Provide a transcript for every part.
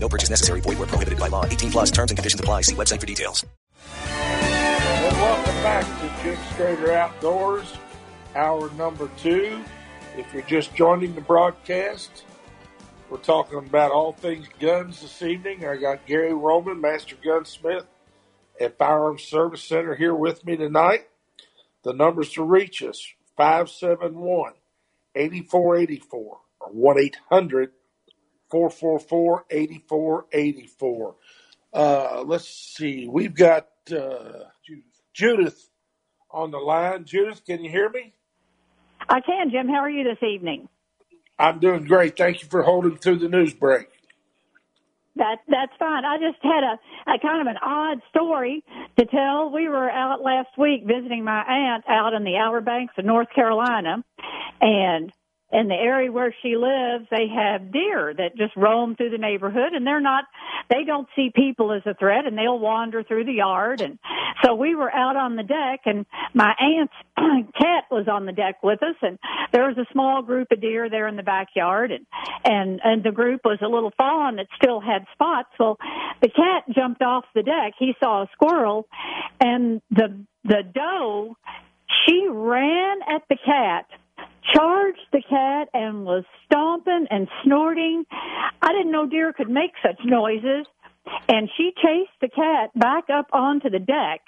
No purchase necessary. Void where prohibited by law. 18 plus terms and conditions apply. See website for details. And welcome back to Jim Strader Outdoors, hour number two. If you're just joining the broadcast, we're talking about all things guns this evening. I got Gary Roman, Master Gunsmith at Firearms Service Center here with me tonight. The numbers to reach us 571 8484 or 1 800 444 8484. Uh, let's see. We've got uh, Judith on the line. Judith, can you hear me? I can, Jim. How are you this evening? I'm doing great. Thank you for holding through the news break. That that's fine. I just had a, a kind of an odd story to tell. We were out last week visiting my aunt out in the Outer Banks of North Carolina, and in the area where she lives, they have deer that just roam through the neighborhood and they're not, they don't see people as a threat and they'll wander through the yard. And so we were out on the deck and my aunt's cat was on the deck with us and there was a small group of deer there in the backyard and, and, and the group was a little fawn that still had spots. Well, the cat jumped off the deck. He saw a squirrel and the, the doe, she ran at the cat charged the cat and was stomping and snorting. I didn't know deer could make such noises. And she chased the cat back up onto the deck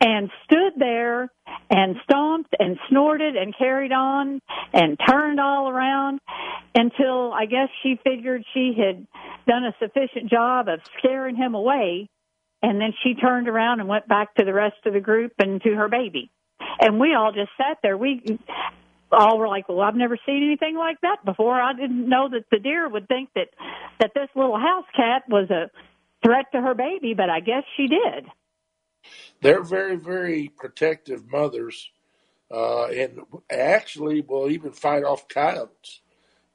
and stood there and stomped and snorted and carried on and turned all around until I guess she figured she had done a sufficient job of scaring him away. And then she turned around and went back to the rest of the group and to her baby. And we all just sat there. We all were like, "Well, I've never seen anything like that before. I didn't know that the deer would think that that this little house cat was a threat to her baby, but I guess she did." They're very, very protective mothers, uh, and actually will even fight off coyotes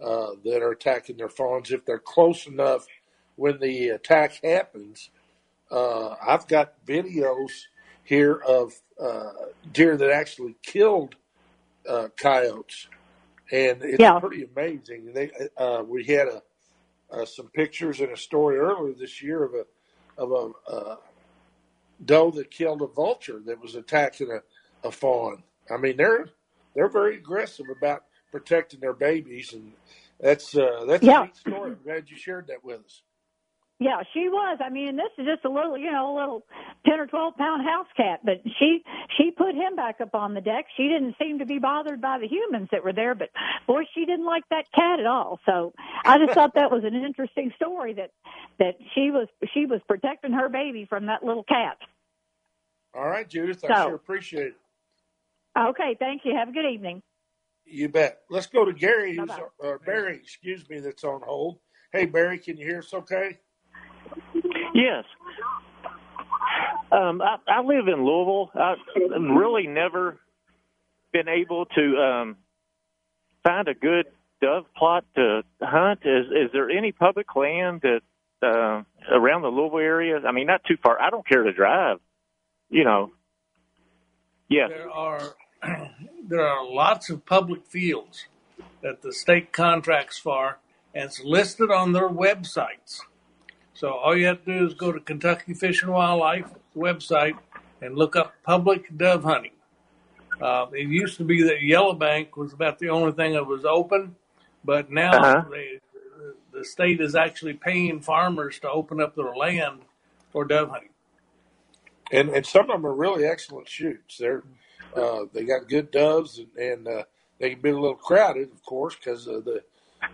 uh, that are attacking their fawns if they're close enough when the attack happens. Uh, I've got videos here of uh, deer that actually killed uh, coyotes, and it's Yeah. pretty amazing. They uh, we had a uh, some pictures and a story earlier this year of a of a uh, doe that killed a vulture that was attacking a, a fawn. I mean, they're they're very aggressive about protecting their babies, and that's uh, that's a Yeah. neat story. I'm glad you shared that with us. Yeah, she was. I mean, this is just a little, you know, a little ten or twelve pound house cat, but she she put him back up on the deck. She didn't seem to be bothered by the humans that were there, but boy, she didn't like that cat at all. So I just thought that was an interesting story that that she was she was protecting her baby from that little cat. All right, Judith, I So- sure appreciate it. Okay, thank you. Have a good evening. You bet. Let's go to Gary, who's uh, Barry, excuse me, that's on hold. Hey, Barry, can you hear us? Okay. Yes. Um, I, I live in Louisville. I've really never been able to um, find a good dove plot to hunt. Is is there any public land that uh, around the Louisville area? I mean, not too far. I don't care to drive. You know. Yes. There are there are lots of public fields that the state contracts for, and it's listed on their websites. So all you have to do is go to Kentucky Fish and Wildlife website and look up public dove hunting. Uh, it used to be that Yellowbank was about the only thing that was open, but now Uh-huh. they, the state is actually paying farmers to open up their land for dove hunting. And and some of them are really excellent shoots. They're uh, they got good doves, and, and uh, they can be a little crowded, of course, because of the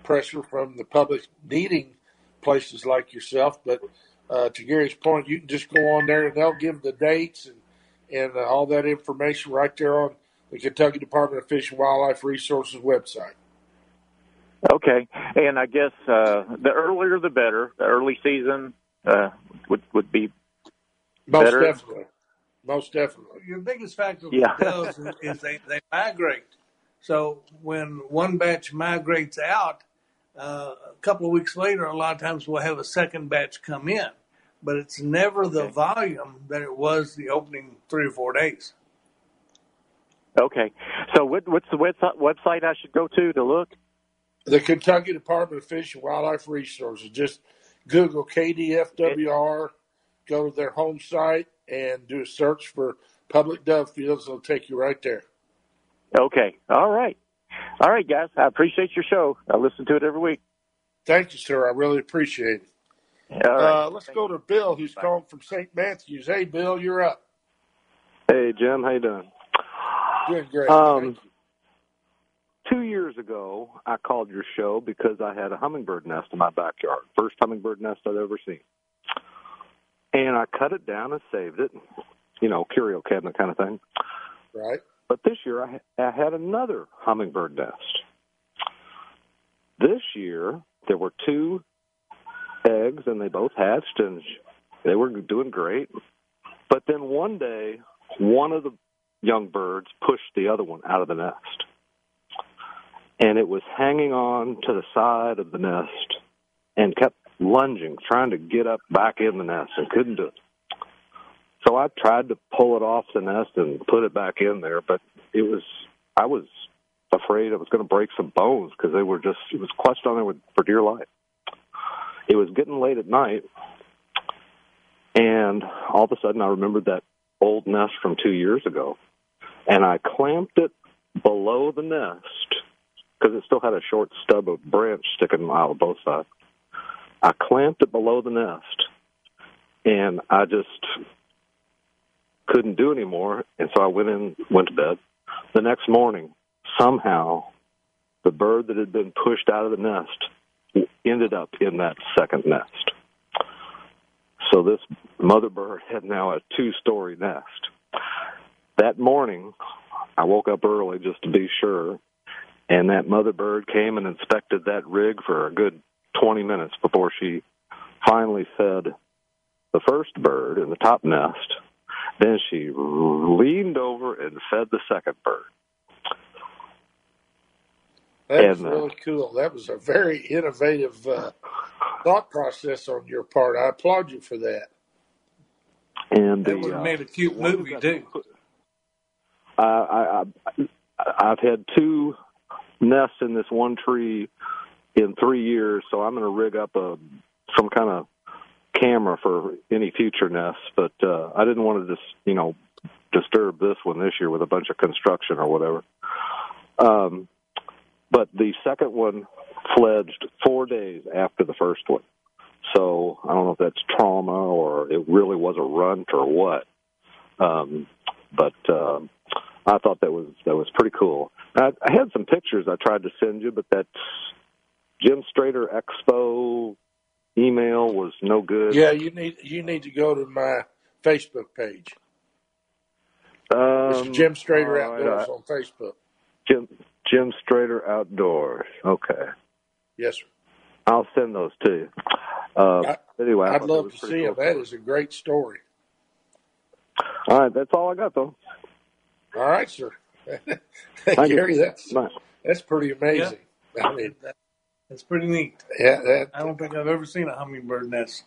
pressure from the public needing places like yourself. But uh, to Gary's point, you can just go on there, and they'll give the dates and and uh, all that information right there on the Kentucky Department of Fish and Wildlife Resources website. Okay. And I guess uh, the earlier the better. The early season uh, would would be Most better? definitely. Most definitely. Your biggest factor Yeah. doves is, is they, they migrate. So when one batch migrates out, uh, a couple of weeks later, a lot of times we'll have a second batch come in, but it's never the volume that it was the opening three or four days. Okay. So what, what's the website, website I should go to to look? The Kentucky Department of Fish and Wildlife Resources. Just Google KDFWR, go to their home site, and do a search for public dove fields. It'll take you right there. Okay. All right. All right, guys. I appreciate your show. I listen to it every week. Thank you, sir. I really appreciate it. All right. Uh, let's go to Bill, who's calling from St. Matthews. Hey, Bill, you're up. Hey Jim, how you doing? Doing great. Um, Two years ago, I called your show because I had a hummingbird nest in my backyard. First hummingbird nest I'd ever seen. And I cut it down and saved it, you know, curio cabinet kind of thing. Right. But this year, I, I had another hummingbird nest. This year, there were two eggs, and they both hatched, and they were doing great. But then one day, one of the young birds pushed the other one out of the nest. And it was hanging on to the side of the nest and kept lunging, trying to get up back in the nest and couldn't do it. So I tried to pull it off the nest and put it back in there, but it was I was afraid I was going to break some bones because they were just it was clutched on there with, for dear life. It was getting late at night, and all of a sudden I remembered that old nest from two years ago, and I clamped it below the nest because it still had a short stub of branch sticking out of both sides. I clamped it below the nest, and I just couldn't do anymore, and so I went in, went to bed. The next morning, somehow, the bird that had been pushed out of the nest ended up in that second nest. So this mother bird had now a two-story nest. That morning, I woke up early just to be sure, and that mother bird came and inspected that rig for a good 20 minutes before she finally fed the first bird in the top nest. Then she leaned over and fed the second bird. That was And, uh, really cool. That was a very innovative uh, thought process on your part. I applaud you for that. And That the, would have uh, made a cute movie too. Uh, I, I, I've had two nests in this one tree in three years, so I'm going to rig up a some kind of camera for any future nests. But uh, I didn't want to just you know disturb this one this year with a bunch of construction or whatever. Um, but the second one fledged four days after the first one. So I don't know if that's trauma or it really was a runt or what. Um, but uh, I thought that was that was pretty cool. I, I had some pictures I tried to send you, but that Jim Strader Expo email was no good. Yeah, you need you need to go to my Facebook page. um, It's Jim Strader all right, Outdoors I- on Facebook. Jim Jim Strader Outdoors. Okay, Yes, sir. I'll send those to you. Uh, I- anyway, I I'd love to see cool. him. That is a great story. All right, that's all I got though. All right, sir. Thank you. Gary, that's that's pretty amazing. I mean, That's pretty neat. yeah, that I don't think I've ever seen a hummingbird nest.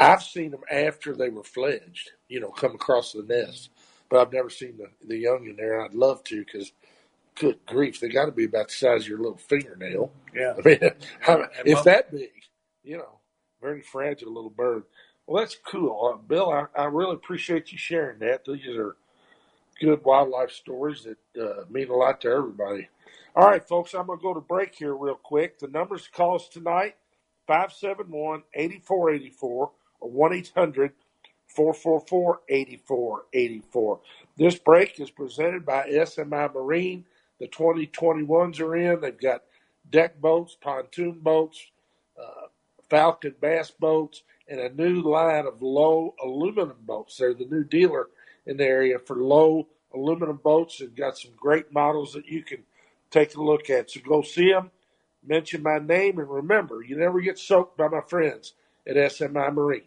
I've seen them after they were fledged. You know, come across the nest, but I've never seen the the young in there. I'd love to because, good grief, they got to be about the size of your little fingernail. Yeah. I mean, if that big, you know, very fragile little bird. Well, that's cool, uh, Bill. I, I really appreciate you sharing that. These are good wildlife stories that uh, mean a lot to everybody. All right, folks, I'm going to go to break here real quick. The numbers to call us tonight 571 8484 or 1 800 444 8484. This break is presented by SMI Marine. The 2021s are in. They've got deck boats, pontoon boats, uh, Falcon bass boats, and a new line of Lowe aluminum boats. They're the new dealer in the area for Lowe aluminum boats and got some great models that you can take a look at. So go see them, mention my name, and remember, you never get soaked by my friends at SMI Marine.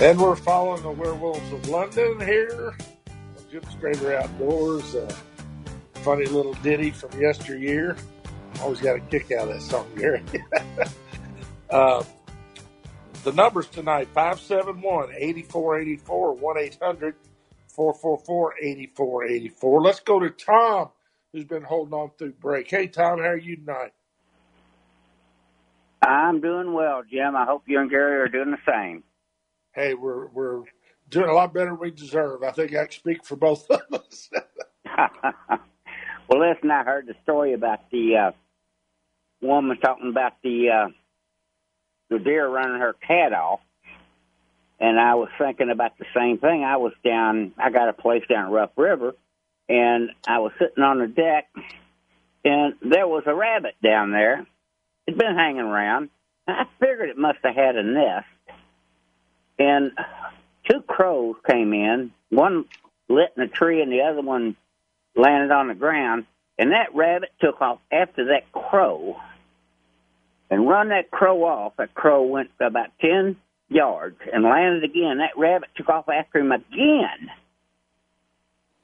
And we're following the Werewolves of London here. Jim Strader Outdoors. Uh, funny little ditty from yesteryear. Always got a kick out of that song, Gary. uh, the numbers tonight 571 8484 1 800 444 8484. Let's go to Tom, who's been holding on through break. Hey, Tom, how are you tonight? I'm doing well, Jim. I hope you and Gary are doing the same. Hey, we're we're doing a lot better than we deserve. I think I can speak for both of us. well, listen, I heard the story about the uh, woman talking about the uh, the deer running her cat off, and I was thinking about the same thing. I was down. I got a place down Rough River, and I was sitting on the deck, and there was a rabbit down there. It'd been hanging around. I figured it must have had a nest, and two crows came in. One lit in a tree, and the other one landed on the ground. And that rabbit took off after that crow and run that crow off. That crow went about 10 yards and landed again. That rabbit took off after him again.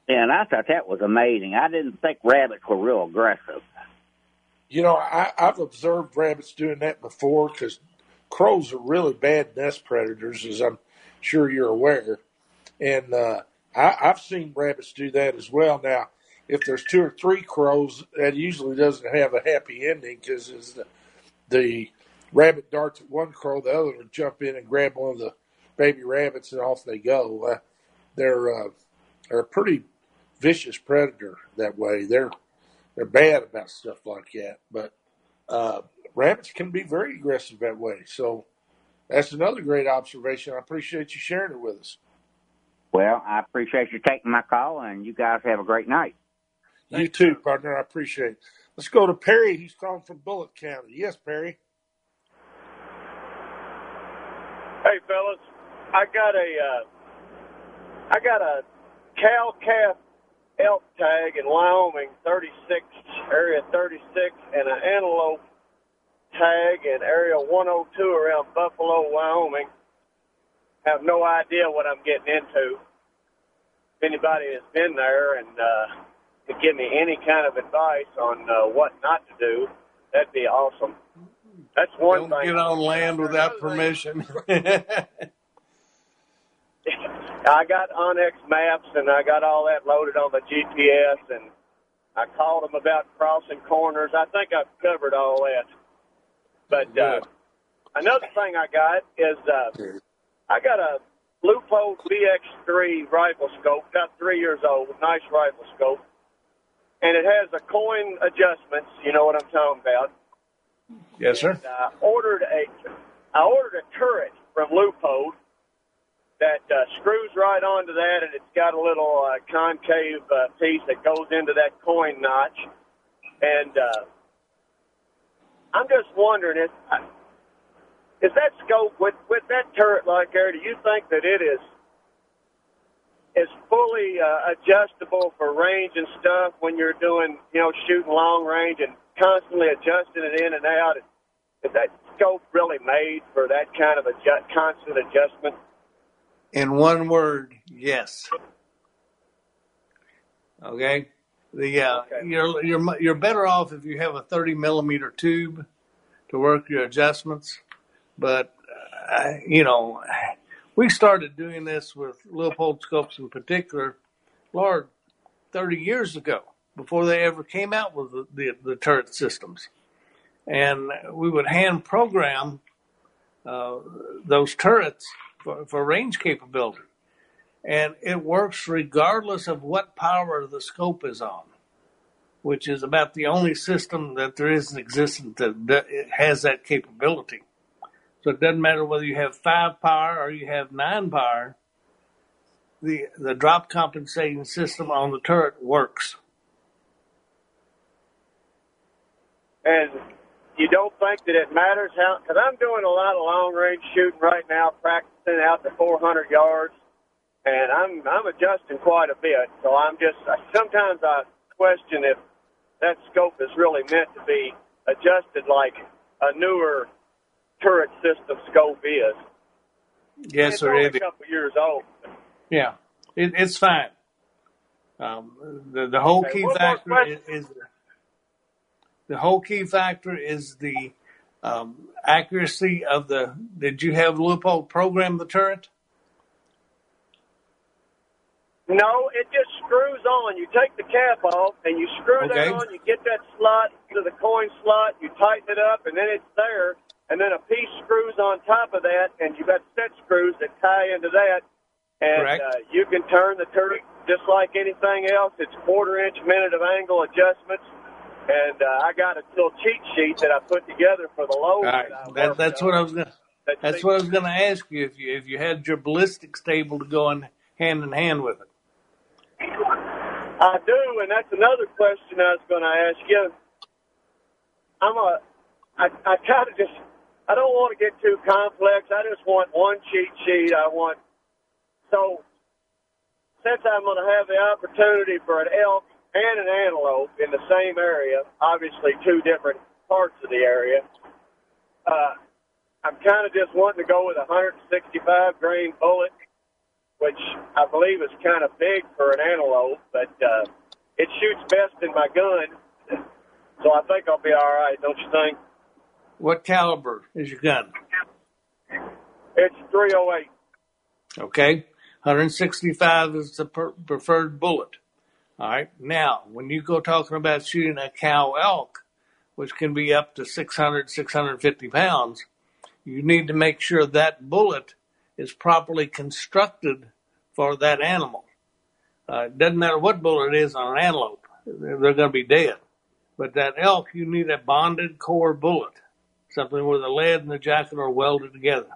And I thought that was amazing. I didn't think rabbits were real aggressive. You know, I, I've observed rabbits doing that before because crows are really bad nest predators, as I'm sure you're aware. And uh, I, I've seen rabbits do that as well. Now, if there's two or three crows, that usually doesn't have a happy ending because the, the rabbit darts at one crow, the other will jump in and grab one of the baby rabbits, and off they go. Uh, they're uh, they're a pretty vicious predator that way. They're they're bad about stuff like that, but uh, rabbits can be very aggressive that way. So that's another great observation. I appreciate you sharing it with us. Well, I appreciate you taking my call, and you guys have a great night. You too, partner. I appreciate it. Let's go to Perry. He's calling from Bullitt County. Yes, Perry. Hey, fellas. I got a, uh, I got a cow calf elk tag in Wyoming, 36, area 36, and an antelope tag in area 102 around Buffalo, Wyoming. Have no idea what I'm getting into. If anybody has been there and uh, to give me any kind of advice on uh, what not to do, that'd be awesome. That's one Don't thing. get on land without permission. I got onX maps and I got all that loaded on the GPS and I called them about crossing corners. I think I've covered all that. But uh, another thing I got is uh, I got a Leupold VX3 rifle scope, about three years old, nice rifle scope, and it has a coin adjustments. You know what I'm talking about. Yes, sir. And I ordered a I ordered a turret from Leupold that uh, screws right onto that, and it's got a little uh, concave uh, piece that goes into that coin notch. And uh, I'm just wondering, is, is that scope with with that turret like there? Do you think that it is is fully uh, adjustable for range and stuff when you're doing, you know, shooting long range and constantly adjusting it in and out? Is that scope really made for that kind of adjust, constant adjustment? In one word, yes. Okay. The uh, you're you're you're better off if you have a 30 millimeter tube to work your adjustments. But uh, you know, we started doing this with Leupold scopes in particular, Lord, 30 years ago before they ever came out with the, the, the turret systems, and we would hand program uh, those turrets for, for range capability. And it works regardless of what power the scope is on, which is about the only system that there is in existence that that has that capability. So it doesn't matter whether you have five power or you have nine power, the, the drop compensating system on the turret works. And you don't think that it matters how? Because I'm doing a lot of long range shooting right now, practicing out to 400 yards, and I'm I'm adjusting quite a bit. So I'm just I, sometimes I question if that scope is really meant to be adjusted like a newer turret system scope is. Yes, it's sir. only It, a couple years old. yeah, it, it's fine. Um, the the whole Okay, key factor is, is the whole key factor is the um, accuracy of the. Did you have Leupold program the turret? No, it just screws on. You take the cap off and you screw Okay. that on. You get that slot to the coin slot. You tighten it up, and then it's there. And then a piece screws on top of that, and you've got set screws that tie into that. And Correct. uh, you can turn the turret just like anything else. It's quarter inch minute of angle adjustments. And uh, I got a little cheat sheet that I put together for the load. All right, that that, that's on. what I was gonna. That That's what I was gonna ask you if you if you had your ballistics table to go in hand in hand with it. I do, and that's another question I was going to ask you. I'm a, I, I kind of just, I don't want to get too complex. I just want one cheat sheet. I want, so since I'm going to have the opportunity for an elk and an antelope in the same area, obviously two different parts of the area, uh, I'm kind of just wanting to go with a 165 grain bullet which I believe is kind of big for an antelope, but uh, it shoots best in my gun. So I think I'll be all right, don't you think? What caliber is your gun? It's 308. Okay, 165 is the per- preferred bullet. All right. Now, when you go talking about shooting a cow elk, which can be up to 600, 650 pounds, you need to make sure that bullet is properly constructed for that animal. Uh, it doesn't matter what bullet it is on an antelope; they're, going to be dead. But that elk, you need a bonded core bullet, something where the lead and the jacket are welded together.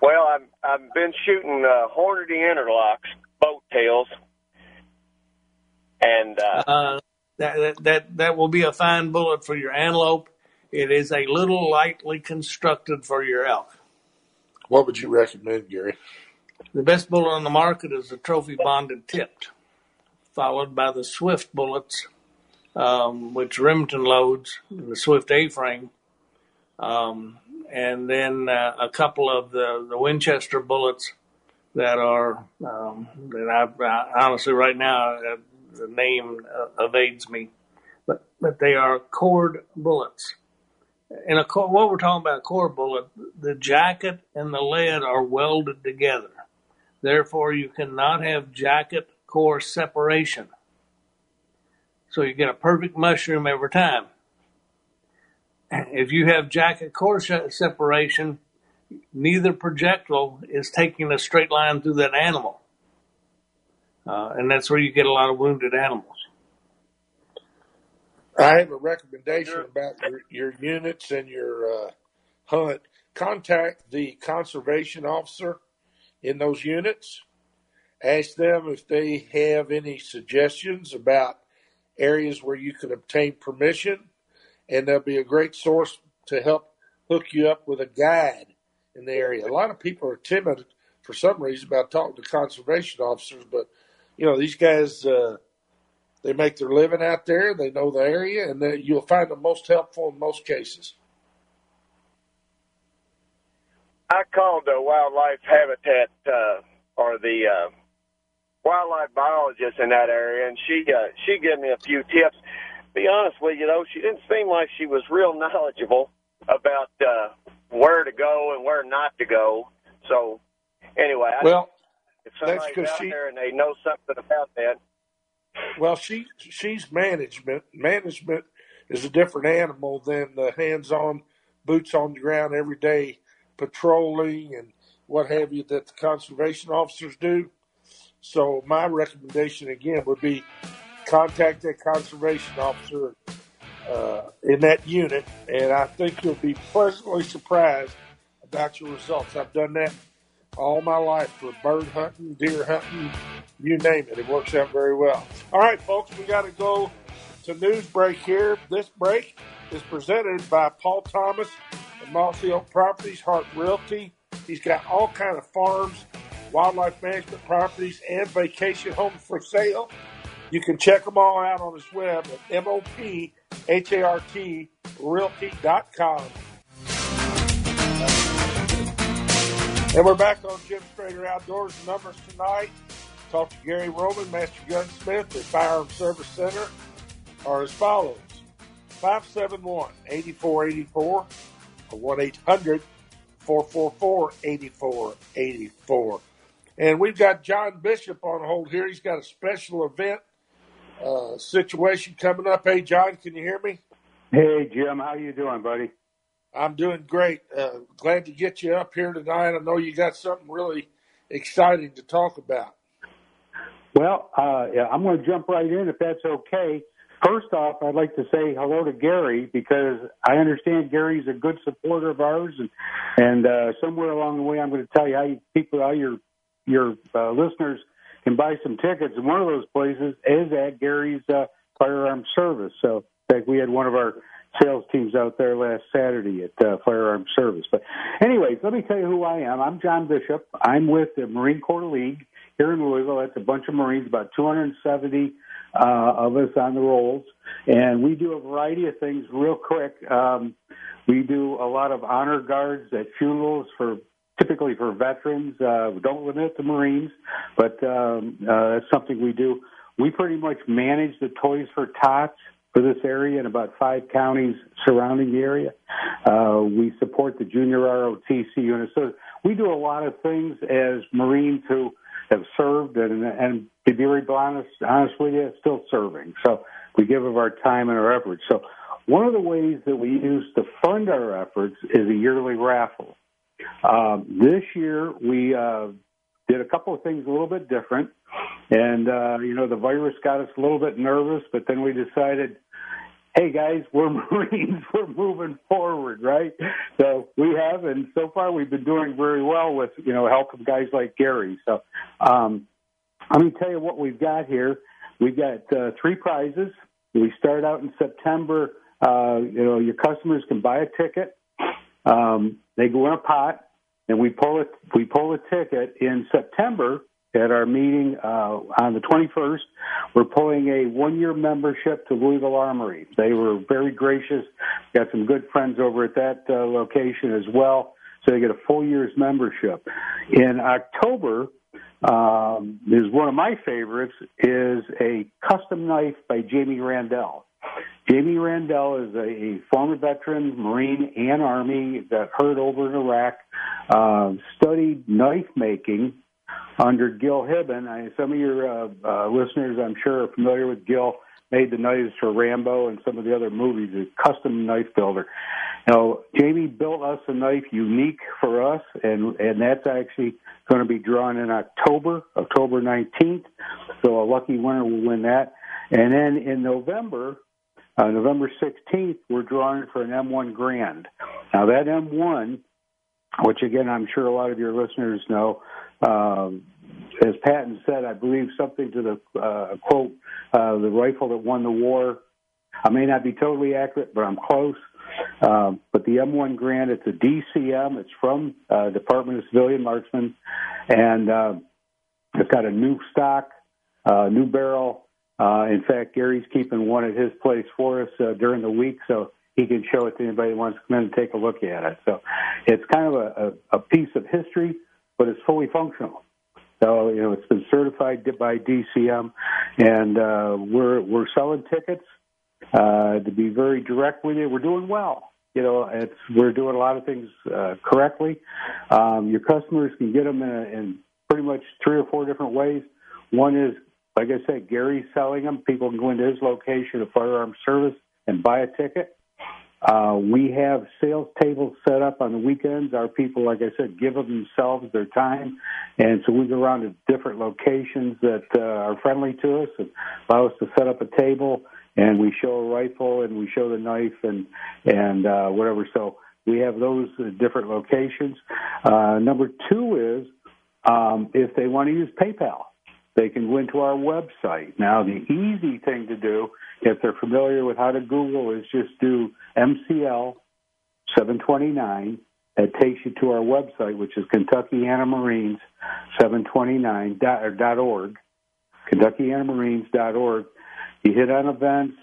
Well, I'm, I've been shooting uh, Hornady interlocks, boat tails, and uh, Uh, that, that that that will be a fine bullet for your antelope. It is a little lightly constructed for your elk. What would you recommend, Gary? The best bullet on the market is the trophy bonded tipped, followed by the Swift bullets, um, which Remington loads, the Swift A-frame, um, and then uh, a couple of the, the Winchester bullets that are um, that I, I honestly right now uh, the name uh, evades me, but but they are cord bullets. And a core, what we're talking about, a core bullet, the jacket and the lead are welded together. Therefore, you cannot have jacket core separation. So you get a perfect mushroom every time. If you have jacket core separation, neither projectile is taking a straight line through that animal. Uh, and that's where you get a lot of wounded animals. I have a recommendation about your, your units and your uh, hunt. Contact the conservation officer in those units. Ask them if they have any suggestions about areas where you can obtain permission, and they'll be a great source to help hook you up with a guide in the area. A lot of people are timid for some reason about talking to conservation officers, but you know these guys. Uh, they make their living out there. They know the area, and they, you'll find them most helpful in most cases. I called the wildlife habitat uh, or the uh, wildlife biologist in that area, and she uh, she gave me a few tips. Be honest with you, though, she didn't seem like she was real knowledgeable about uh, where to go and where not to go. So, anyway, I, Well, if that's somebody's 'cause out she- there and they know something about that, well, she she's management. Management is a different animal than the hands-on, boots on the ground, every day patrolling and what have you that the conservation officers do. So my recommendation again would be contact that conservation officer uh, in that unit, and I think you'll be pleasantly surprised about your results. I've done that all my life for bird hunting, deer hunting, you name it. It works out very well. All right, folks, we got to go to news break here. This break is presented by Paul Thomas and Mossy Oak Properties, Hart Realty. He's got all kind of farms, wildlife management properties, and vacation homes for sale. You can check them all out on his web at mophartrealty.com. And we're back on Jim Strader Outdoors. Numbers tonight. Talk to Gary Roman, Master Gunsmith at Firearm Service Center, are as follows 571 8484 or 1 800 444 8484. And we've got John Bishop on hold here. He's got a special event uh, situation coming up. Hey, John, can you hear me? Hey, Jim. How you doing, buddy? I'm doing great. Uh, glad to get you up here tonight. I know you got something really exciting to talk about. Well, uh, yeah, I'm going to jump right in if that's okay. First off, I'd like to say hello to Gary because I understand Gary's a good supporter of ours, and and uh, somewhere along the way, I'm going to tell you how you, people, how your your uh, listeners can buy some tickets. And one of those places is at Gary's uh, Firearm Service. So, in fact, we had one of our sales teams out there last Saturday at uh, Firearm Service. But, anyways, let me tell you who I am. I'm John Bishop. I'm with the Marine Corps League here in Louisville. That's a bunch of Marines, about 270 uh, of us on the rolls, and we do a variety of things. Real quick, um, we do a lot of honor guards at funerals for typically for veterans. Uh, we don't limit it to Marines, but um, uh, that's something we do. We pretty much manage the Toys for Tots for this area and about five counties surrounding the area. Uh, we support the junior ROTC unit. So we do a lot of things as Marines who have served and, and to be very honest, honest with you, still serving. So we give of our time and our efforts. So one of the ways that we use to fund our efforts is a yearly raffle. Um, this year we uh, did a couple of things a little bit different, and uh, you know the virus got us a little bit nervous, but then we decided, hey guys, we're Marines, we're moving forward, right? So we have, and so far we've been doing very well with you know help of guys like Gary. So um, let me tell you what we've got here. We've got uh, three prizes. We start out in September. Uh, you know, your customers can buy a ticket. Um, they go in a pot, and we pull it. We pull a ticket in September at our meeting uh, on the 21st. We're pulling a one-year membership to Louisville Armory. They were very gracious. Got some good friends over at that uh, location as well, so they get a full year's membership. In October, um, is one of my favorites is a custom knife by Jamie Randell. Jamie Randell is a, a former veteran, Marine and Army, got hurt over in Iraq, uh, studied knife making under Gil Hibben. I, some of your uh, uh, listeners, I'm sure, are familiar with Gil. Made the knives for Rambo and some of the other movies. A custom knife builder. Now, Jamie built us a knife unique for us, and and that's actually going to be drawn in October, October 19th. So a lucky winner will win that. And then in November, uh, November 16th, we're drawing for an M1 Garand. Now that M1, which again I'm sure a lot of your listeners know, um, as Patton said, I believe something to the uh, quote, uh, the rifle that won the war. I may not be totally accurate, but I'm close. Um, but the M1 Garand, it's a DCM. It's from uh, Department of Civilian Marksman, and uh, it's got a new stock, uh, new barrel. Uh, in fact, Gary's keeping one at his place for us uh, during the week, so he can show it to anybody who wants to come in and take a look at it. So it's kind of a, a, a piece of history, but it's fully functional. So you know, it's been certified by DCM, and uh, we're we're selling tickets. Uh, to be very direct with you, we're doing well. You know, it's we're doing a lot of things uh, correctly. Um, your customers can get them in, in pretty much three or four different ways. One is, like I said, Gary's selling them. People can go into his location of firearm service and buy a ticket. Uh, we have sales tables set up on the weekends. Our people, like I said, give of themselves their time, and so we go around to different locations that uh, are friendly to us and allow us to set up a table and we show a rifle and we show the knife and and uh, whatever. So we have those different locations. Uh, number two is um, if they want to use PayPal, they can go into our website. Now, the easy thing to do, if they're familiar with how to Google, is just do MCL 729. That takes you to our website, which is Kentuckiana Marines 729 dot, org, KentuckianaMarines.org. You hit on events,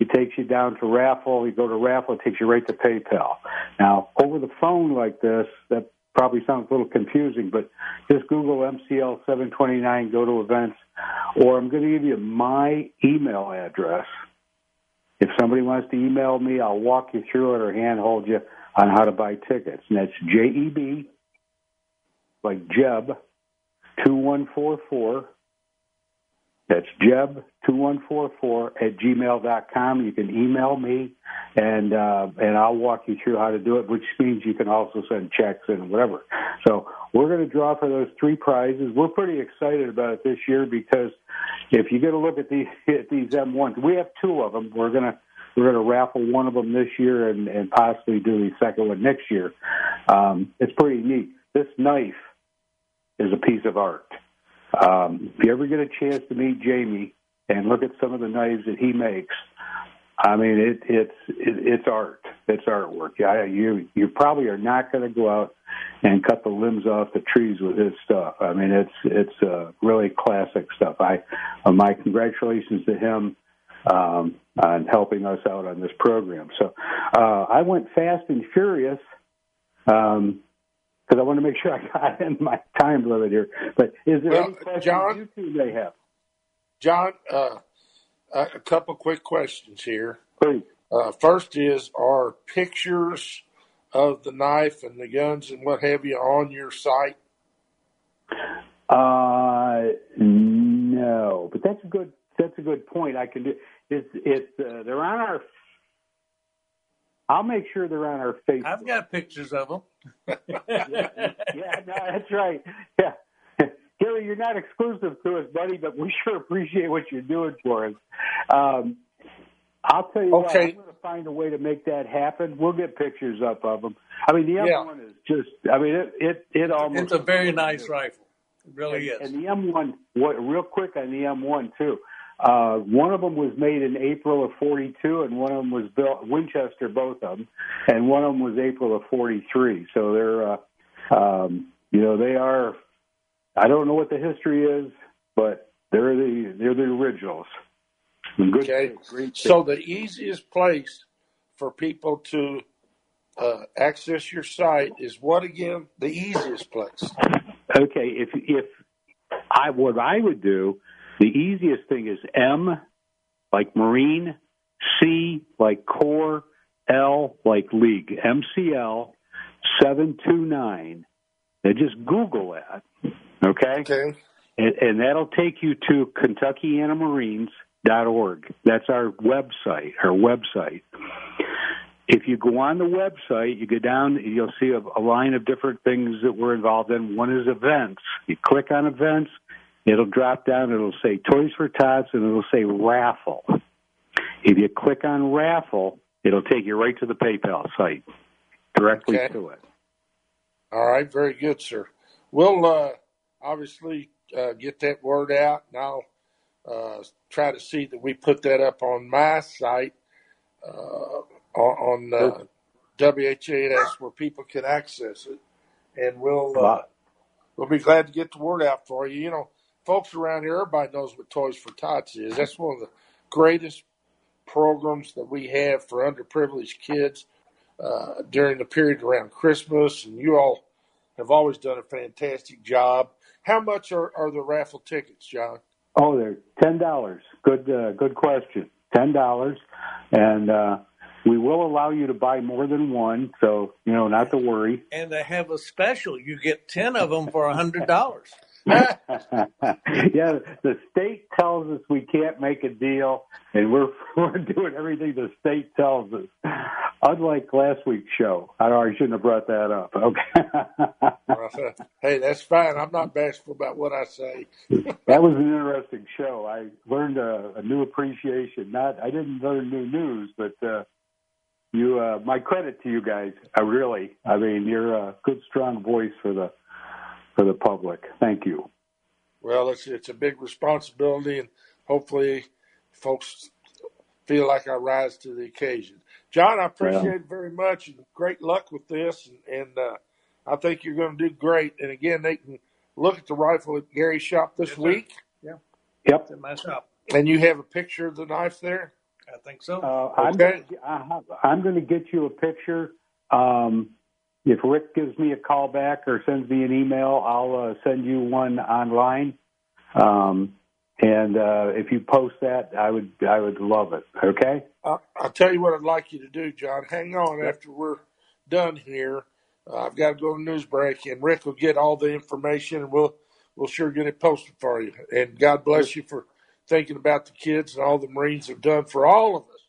it takes you down to raffle. You go to raffle, it takes you right to PayPal. Now, over the phone like this, that probably sounds a little confusing, but just Google MCL 729, go to events, or I'm going to give you my email address. If somebody wants to email me, I'll walk you through it or handhold you on how to buy tickets. And that's J E B, like Jeb, 2144. That's Jeb2144 at gmail.com. You can email me and uh, and I'll walk you through how to do it, which means you can also send checks and whatever. So we're going to draw for those three prizes. We're pretty excited about it this year because if you get a look at these at these M1s, we have two of them. We're going to we're going to raffle one of them this year and, and possibly do the second one next year. Um, it's pretty neat. This knife is a piece of art. Um, if you ever get a chance to meet Jamie and look at some of the knives that he makes, I mean it, it's it, it's art. It's artwork. Yeah, you you probably are not going to go out and cut the limbs off the trees with his stuff. I mean it's it's uh, really classic stuff. I uh, my congratulations to him um, on helping us out on this program. So uh, I went fast and furious. Um, because I want to make sure I got in my time limit here. But is there Well, any questions John? you two may have? John, uh, a a couple quick questions here. Please. Uh, first is, are pictures of the knife and the guns and what have you on your site? Uh, no, but that's a good that's a good point. I can do it's it's uh, they're on our. I'll make sure they're on our Facebook. I've got pictures of them. Yeah, yeah, no, that's right. Yeah. Gary, you're not exclusive to us, buddy, but we sure appreciate what you're doing for us. Um, I'll tell you what, I'm going to find a way to make that happen. We'll get pictures up of them. I mean, the Yeah. M1 is just, I mean, it, it, it almost. It's a very nice rifle. It really is. And the M1, what, real quick on the M1 too. Uh, one of them was made in April of 42, and one of them was built Winchester, both of them, and one of them was April of 43. So they're, uh, um, you know, they are. I don't know what the history is, but they're the they're the originals. Good Okay. great So the easiest place for people to uh, access your site is what again? The easiest place. Okay, if if I what I would do, the easiest thing is M like Marine, C like Corps, L like League, MCL seven two nine. Then just Google that. Okay. Okay. And, and that'll take you to KentuckianaMarines.org. That's our website, our website. If you go on the website, you go down, you'll see a, a line of different things that we're involved in. One is events. You click on events, it'll drop down, it'll say Toys for Tots, and it'll say raffle. If you click on raffle, it'll take you right to the PayPal site, directly Okay. to it. All right. Very good, sir. We'll uh, obviously uh, get that word out, and I'll uh, try to see that we put that up on my site uh, on, on uh, WHAS where people can access it, and we'll uh, we'll be glad to get the word out for you. You know, folks around here, everybody knows what Toys for Tots is. That's one of the greatest programs that we have for underprivileged kids uh, during the period around Christmas, and you all have always done a fantastic job. How much are, are the raffle tickets, John? Oh, they're ten dollars. Good, uh, good question. Ten dollars, and uh, we will allow you to buy more than one, so you know not to worry. And they have a special. You get 10 of them for a $100. yeah, the state tells us we can't make a deal, and we're we're doing everything the state tells us. Unlike last week's show, I know I shouldn't have brought that up. Okay, hey, that's fine. I'm not bashful about what I say. that was an interesting show. I learned a, a new appreciation. Not I didn't learn new news, but uh, you. Uh, my credit to you guys. I really. I mean, you're a good, strong voice for the for the public. Thank you. Well, it's it's a big responsibility, and hopefully, folks feel like I rise to the occasion. John, I appreciate Well. it very much, and great luck with this. And, and uh, I think you're going to do great. And again, they can look at the rifle at Gary's shop this Yes, sir. week, Yeah. Yep. It's in my shop. and you have a picture of the knife there. I think so. Uh, I'm Okay. gonna, uh, I'm going to get you a picture. Um, if Rick gives me a call back or sends me an email, I'll uh, send you one online. Um, and uh, if you post that, I would I would love it. Okay. I, I'll tell you what I'd like you to do, John. Hang on after we're done here. Uh, I've got to go to news break, and Rick will get all the information, and we'll we'll sure get it posted for you. And God bless you for thinking about the kids and all the Marines have done for all of us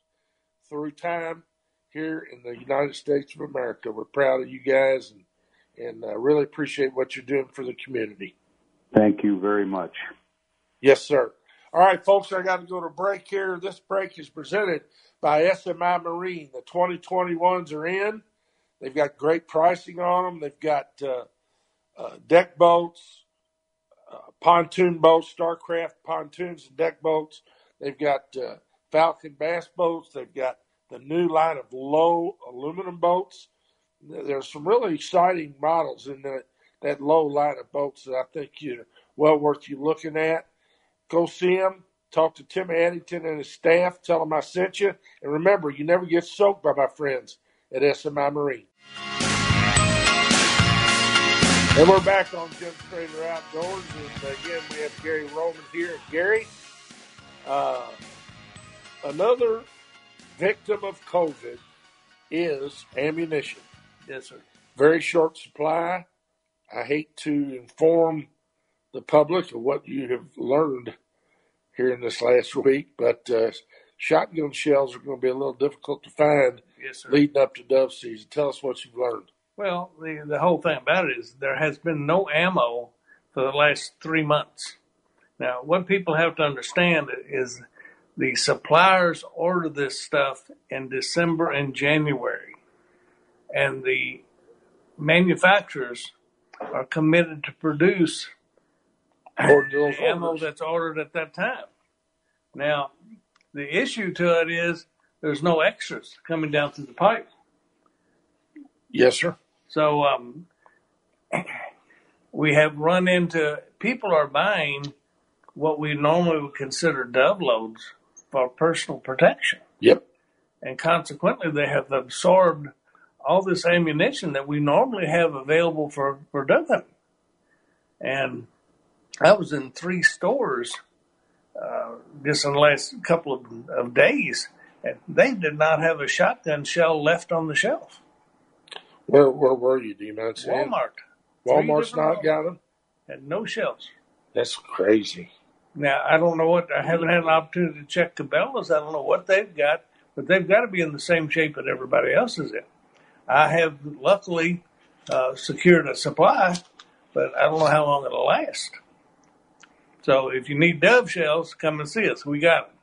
through time here in the United States of America. We're proud of you guys, and and uh, really appreciate what you're doing for the community. Thank you very much. Yes, sir. All right, folks, I got to go to break here. This break is presented by SMI Marine. The 2021s are in. They've got great pricing on them. They've got uh, uh, deck boats, uh, pontoon boats, Starcraft pontoons and deck boats. They've got uh, Falcon bass boats. They've got the new line of Lowe aluminum boats. There's some really exciting models in the, that Lowe line of boats that I think you're well worth you looking at. Go see them. Talk to Tim Addington and his staff. Tell them I sent you. And remember, you never get soaked by my friends at SMI Marine. And we're back on Jim Strader Outdoors. And again, we have Gary Roman here. Gary, uh, another victim of COVID is ammunition. Yes, sir. Very short supply. I hate to inform the public of what you have learned here in this last week, but uh, shotgun shells are going to be a little difficult to find Yes, sir. leading up to dove season. Tell us what you've learned. Well, the the whole thing about it is there has been no ammo for the last three months. Now, what people have to understand is the suppliers order this stuff in December and January, and the manufacturers are committed to produce According to those the ammo that's ordered at that time. Now, the issue to it is there's no extras coming down through the pipe. Yes, sir. So um, we have run into people are buying what we normally would consider dove loads for personal protection, Yep. and consequently they have absorbed all this ammunition that we normally have available for for hunting. And I was in three stores uh, just in the last couple of, of days, and they did not have a shotgun shell left on the shelf. Where where were you? Do you saying? Walmart Walmart's not got them. had no shells. That's crazy. Now I don't know what I haven't had an opportunity to check Cabela's. I don't know what they've got, but they've got to be in the same shape that everybody else is in. I have luckily uh, secured a supply, but I don't know how long it'll last. So if you need dove shells, come and see us. We got them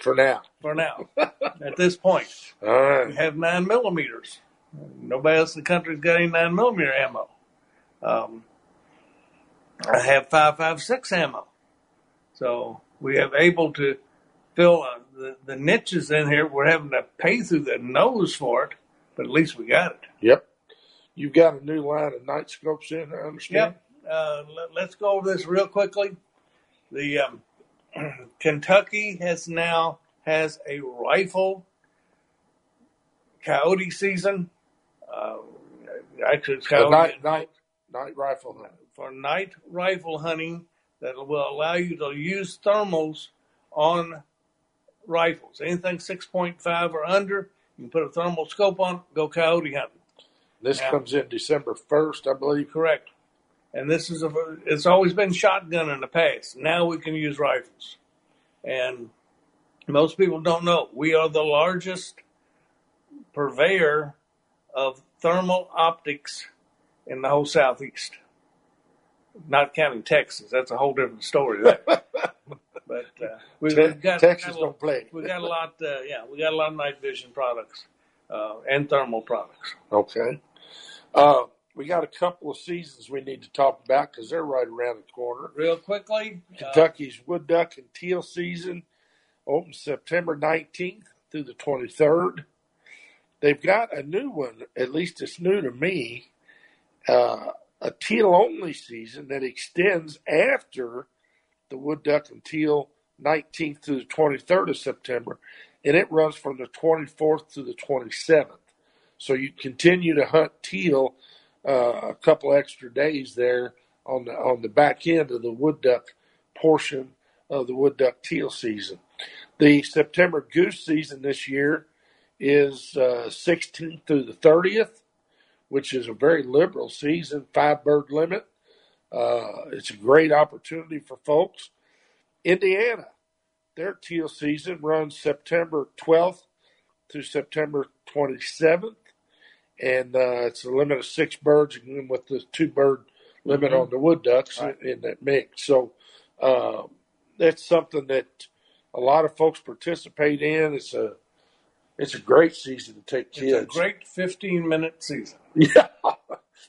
For now. for now. At this point, All right. we have nine millimeters. Nobody else in the country's got any nine millimeter ammo. Um, I have five five six ammo, so we have able to fill uh, the the niches in here. We're having to pay through the nose for it, but at least we got it. Yep. You've got a new line of night scopes in, I understand. Yep. Uh, let, let's go over this real quickly. The um, Kentucky has now has a rifle coyote season. Uh, actually, it's coyote night night night rifle hunt. for night rifle hunting that will allow you to use thermals on rifles. Anything 6.5 or under, you can put a thermal scope on, go coyote hunting. This Yeah. comes in December first, I believe. Correct. And this is a, it's always been shotgun in the past. Now we can use rifles. And most people don't know we are the largest purveyor of thermal optics in the whole southeast. Not counting Texas, that's a whole different story. But uh, we've, Te- got Texas got a- don't play. We got a lot. Uh, yeah, we got a lot of night vision products uh, and thermal products. Okay. Uh, we got a couple of seasons we need to talk about because they're right around the corner. Real quickly, uh, Kentucky's wood duck and teal season opens September 19th through the 23rd. They've got a new one, at least it's new to me, uh, a teal only season that extends after the wood duck and teal 19th to the 23rd of September, and it runs from the 24th to the 27th. So you continue to hunt teal uh, a couple extra days there on the on the back end of the wood duck portion of the wood duck teal season. The September goose season this year is uh, 16th through the 30th, which is a very liberal season, five bird limit. Uh, it's a great opportunity for folks. Indiana, their teal season runs September 12th through September 27th, and uh, it's a limit of six birds, again with the two bird limit Mhm. on the wood ducks Right. in, in that mix. So uh, that's something that a lot of folks participate in. It's a it's a great season to take kids. It's a great 15 minute season. Yeah,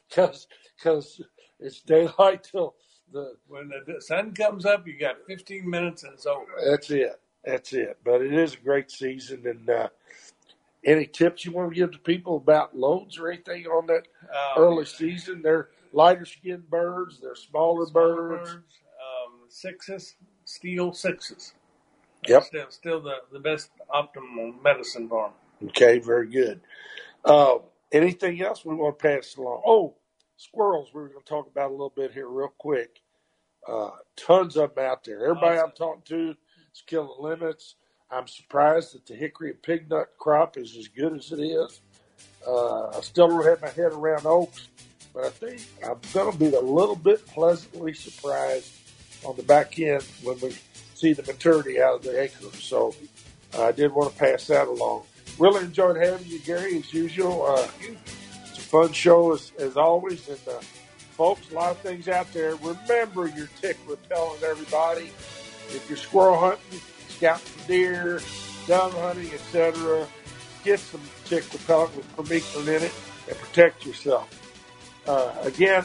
because because it's daylight till the When the sun comes up, you got 15 minutes and it's over. that's it. That's it. But it is a great season. And uh, any tips you want to give to people about loads or anything on that Um, early season? They're lighter skinned birds. They're smaller, smaller birds. um, sixes, steel sixes. Yep. Still, still the, the best optimal medicine for them. Okay, very good. Uh, anything else we want to pass along? Oh, squirrels. We were going to talk about a little bit here, real quick. Uh, tons of them out there. Everybody I'm talking to is killing limits. I'm surprised that the hickory and pig nut crop is as good as it is. Uh, I still don't have my head around oaks, but I think I'm going to be a little bit pleasantly surprised on the back end when we see the maturity out of the acres. So I did want to pass that along. Really enjoyed having you, Gary, as usual. Uh, it's a fun show as, as always. And uh, folks, a lot of things out there. Remember your tick repellent, everybody. If you're squirrel hunting, scouting deer, dove hunting, etc., get some tick repellent with permethrin in it and protect yourself. Uh, again,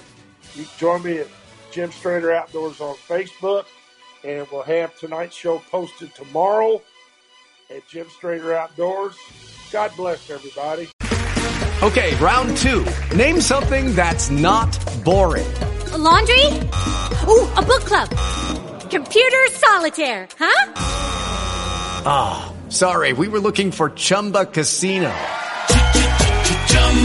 you can join me at Jim Strader Outdoors on Facebook, and we'll have tonight's show posted tomorrow at Jim Strader Outdoors. God bless everybody. Okay, round two. Name something that's not boring. A laundry? Ooh, a book club. Computer solitaire, huh? Ah, sorry, we were looking for Chumba Casino.